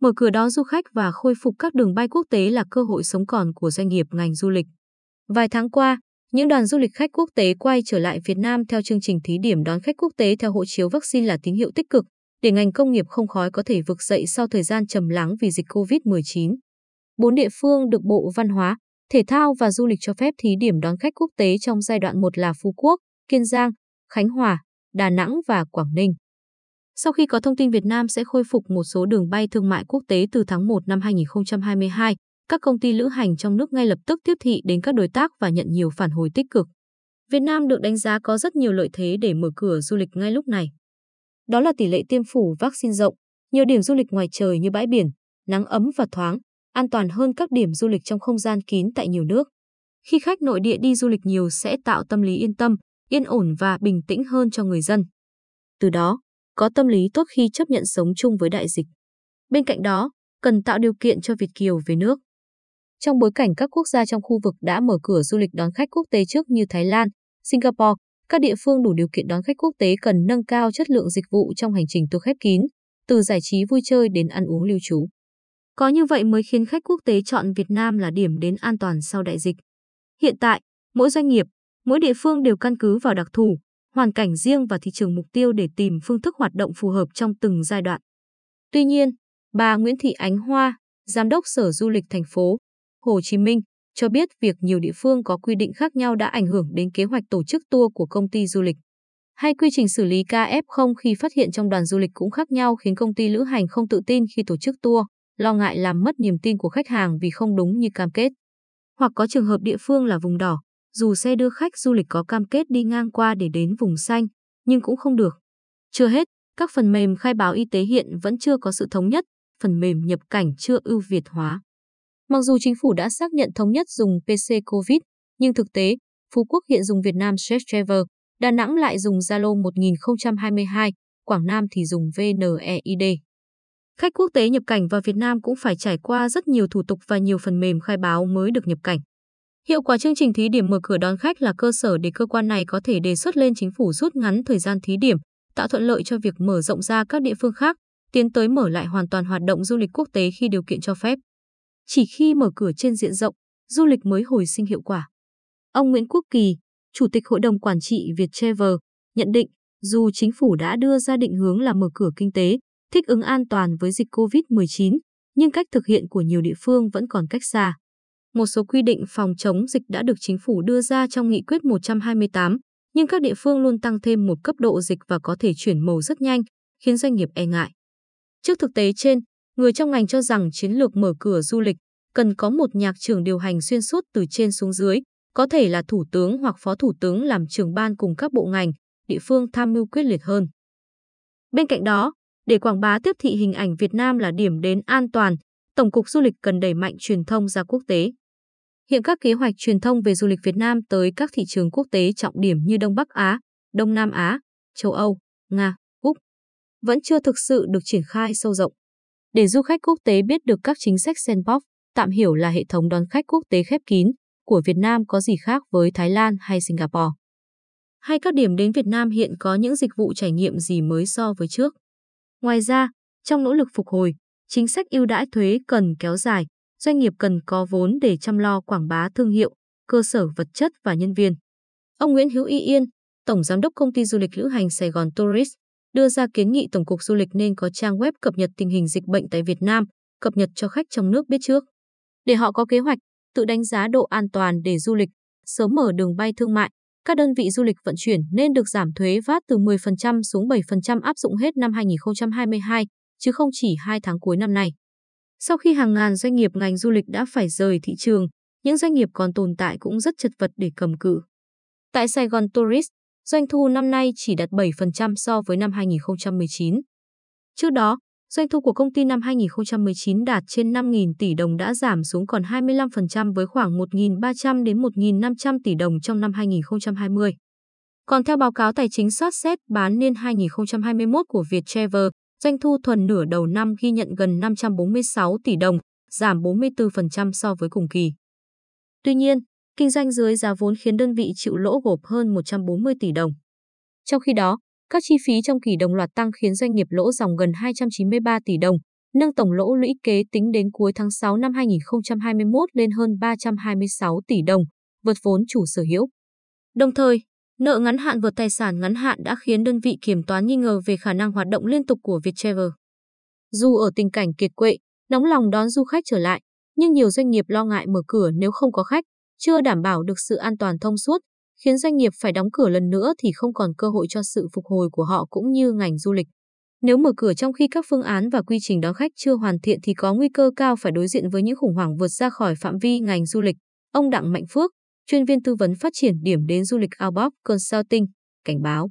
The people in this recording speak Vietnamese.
Mở cửa đón du khách và khôi phục các đường bay quốc tế là cơ hội sống còn của doanh nghiệp ngành du lịch. Vài tháng qua, những đoàn du lịch khách quốc tế quay trở lại Việt Nam theo chương trình thí điểm đón khách quốc tế theo hộ chiếu vaccine là tín hiệu tích cực để ngành công nghiệp không khói có thể vực dậy sau thời gian trầm lắng vì dịch COVID-19. Bốn địa phương được Bộ Văn hóa, Thể thao và Du lịch cho phép thí điểm đón khách quốc tế trong giai đoạn một là Phú Quốc, Kiên Giang, Khánh Hòa, Đà Nẵng và Quảng Ninh. Sau khi có thông tin Việt Nam sẽ khôi phục một số đường bay thương mại quốc tế từ tháng 1 năm 2022, các công ty lữ hành trong nước ngay lập tức tiếp thị đến các đối tác và nhận nhiều phản hồi tích cực. Việt Nam được đánh giá có rất nhiều lợi thế để mở cửa du lịch ngay lúc này. Đó là tỷ lệ tiêm phủ vaccine rộng, nhiều điểm du lịch ngoài trời như bãi biển, nắng ấm và thoáng, an toàn hơn các điểm du lịch trong không gian kín tại nhiều nước. Khi khách nội địa đi du lịch nhiều sẽ tạo tâm lý yên tâm, yên ổn và bình tĩnh hơn cho người dân. Từ đó, có tâm lý tốt khi chấp nhận sống chung với đại dịch. Bên cạnh đó, cần tạo điều kiện cho Việt Kiều về nước. Trong bối cảnh các quốc gia trong khu vực đã mở cửa du lịch đón khách quốc tế trước như Thái Lan, Singapore, các địa phương đủ điều kiện đón khách quốc tế cần nâng cao chất lượng dịch vụ trong hành trình tour khép kín, từ giải trí vui chơi đến ăn uống lưu trú. Có như vậy mới khiến khách quốc tế chọn Việt Nam là điểm đến an toàn sau đại dịch. Hiện tại, mỗi doanh nghiệp, mỗi địa phương đều căn cứ vào đặc thù, hoàn cảnh riêng và thị trường mục tiêu để tìm phương thức hoạt động phù hợp trong từng giai đoạn. Tuy nhiên, bà Nguyễn Thị Ánh Hoa, Giám đốc Sở Du lịch thành phố Hồ Chí Minh, cho biết việc nhiều địa phương có quy định khác nhau đã ảnh hưởng đến kế hoạch tổ chức tour của công ty du lịch. Hay quy trình xử lý KF0 khi phát hiện trong đoàn du lịch cũng khác nhau khiến công ty lữ hành không tự tin khi tổ chức tour, lo ngại làm mất niềm tin của khách hàng vì không đúng như cam kết. Hoặc có trường hợp địa phương là vùng đỏ, dù xe đưa khách du lịch có cam kết đi ngang qua để đến vùng xanh, nhưng cũng không được. Chưa hết, các phần mềm khai báo y tế hiện vẫn chưa có sự thống nhất, phần mềm nhập cảnh chưa ưu việt hóa. Mặc dù chính phủ đã xác nhận thống nhất dùng PC COVID, nhưng thực tế, Phú Quốc hiện dùng Việt Nam Stress Travel, Đà Nẵng lại dùng Zalo 1022, Quảng Nam thì dùng VNEID. Khách quốc tế nhập cảnh vào Việt Nam cũng phải trải qua rất nhiều thủ tục và nhiều phần mềm khai báo mới được nhập cảnh. Hiệu quả chương trình thí điểm mở cửa đón khách là cơ sở để cơ quan này có thể đề xuất lên chính phủ rút ngắn thời gian thí điểm, tạo thuận lợi cho việc mở rộng ra các địa phương khác, tiến tới mở lại hoàn toàn hoạt động du lịch quốc tế khi điều kiện cho phép. Chỉ khi mở cửa trên diện rộng, du lịch mới hồi sinh hiệu quả. Ông Nguyễn Quốc Kỳ, Chủ tịch Hội đồng Quản trị Viettravel, nhận định dù chính phủ đã đưa ra định hướng là mở cửa kinh tế, thích ứng an toàn với dịch COVID-19, nhưng cách thực hiện của nhiều địa phương vẫn còn cách xa. Một số quy định phòng chống dịch đã được chính phủ đưa ra trong nghị quyết 128, nhưng các địa phương luôn tăng thêm một cấp độ dịch và có thể chuyển màu rất nhanh, khiến doanh nghiệp e ngại. Trước thực tế trên, người trong ngành cho rằng chiến lược mở cửa du lịch cần có một nhạc trưởng điều hành xuyên suốt từ trên xuống dưới, có thể là thủ tướng hoặc phó thủ tướng làm trưởng ban cùng các bộ ngành, địa phương tham mưu quyết liệt hơn. Bên cạnh đó, để quảng bá tiếp thị hình ảnh Việt Nam là điểm đến an toàn, Tổng cục Du lịch cần đẩy mạnh truyền thông ra quốc tế. Hiện các kế hoạch truyền thông về du lịch Việt Nam tới các thị trường quốc tế trọng điểm như Đông Bắc Á, Đông Nam Á, châu Âu, Nga, Úc vẫn chưa thực sự được triển khai sâu rộng. Để du khách quốc tế biết được các chính sách sandbox, tạm hiểu là hệ thống đón khách quốc tế khép kín của Việt Nam có gì khác với Thái Lan hay Singapore. Hay các điểm đến Việt Nam hiện có những dịch vụ trải nghiệm gì mới so với trước. Ngoài ra, trong nỗ lực phục hồi, chính sách ưu đãi thuế cần kéo dài, doanh nghiệp cần có vốn để chăm lo quảng bá thương hiệu, cơ sở vật chất và nhân viên. Ông Nguyễn Hữu Y Yên, Tổng Giám đốc Công ty Du lịch Lữ hành Sài Gòn Tourist, đưa ra kiến nghị Tổng cục Du lịch nên có trang web cập nhật tình hình dịch bệnh tại Việt Nam, cập nhật cho khách trong nước biết trước. Để họ có kế hoạch, tự đánh giá độ an toàn để du lịch, sớm mở đường bay thương mại, các đơn vị du lịch vận chuyển nên được giảm thuế VAT từ 10% xuống 7% áp dụng hết năm 2022, chứ không chỉ 2 tháng cuối năm nay. Sau khi hàng ngàn doanh nghiệp ngành du lịch đã phải rời thị trường, những doanh nghiệp còn tồn tại cũng rất chật vật để cầm cự. Tại Sài Gòn Tourist, doanh thu năm nay chỉ đạt 7% so với năm 2019. Trước đó, doanh thu của công ty năm 2019 đạt trên 5.000 tỷ đồng đã giảm xuống còn 25% với khoảng 1.300 đến 1.500 tỷ đồng trong năm 2020. Còn theo báo cáo tài chính soát xét bán niên 2021 của Viettravel, doanh thu thuần nửa đầu năm ghi nhận gần 546 tỷ đồng, giảm 44% so với cùng kỳ. Tuy nhiên, kinh doanh dưới giá vốn khiến đơn vị chịu lỗ gộp hơn 140 tỷ đồng. Trong khi đó, các chi phí trong kỳ đồng loạt tăng khiến doanh nghiệp lỗ dòng gần 293 tỷ đồng, nâng tổng lỗ lũy kế tính đến cuối tháng 6 năm 2021 lên hơn 326 tỷ đồng, vượt vốn chủ sở hữu. Đồng thời, nợ ngắn hạn vượt tài sản ngắn hạn đã khiến đơn vị kiểm toán nghi ngờ về khả năng hoạt động liên tục của Viettravel. Dù ở tình cảnh kiệt quệ, nóng lòng đón du khách trở lại, nhưng nhiều doanh nghiệp lo ngại mở cửa nếu không có khách, chưa đảm bảo được sự an toàn thông suốt, khiến doanh nghiệp phải đóng cửa lần nữa thì không còn cơ hội cho sự phục hồi của họ cũng như ngành du lịch. Nếu mở cửa trong khi các phương án và quy trình đón khách chưa hoàn thiện thì có nguy cơ cao phải đối diện với những khủng hoảng vượt ra khỏi phạm vi ngành du lịch. Ông Đặng Mạnh Phước, chuyên viên tư vấn phát triển điểm đến du lịch Outbox Consulting, cảnh báo.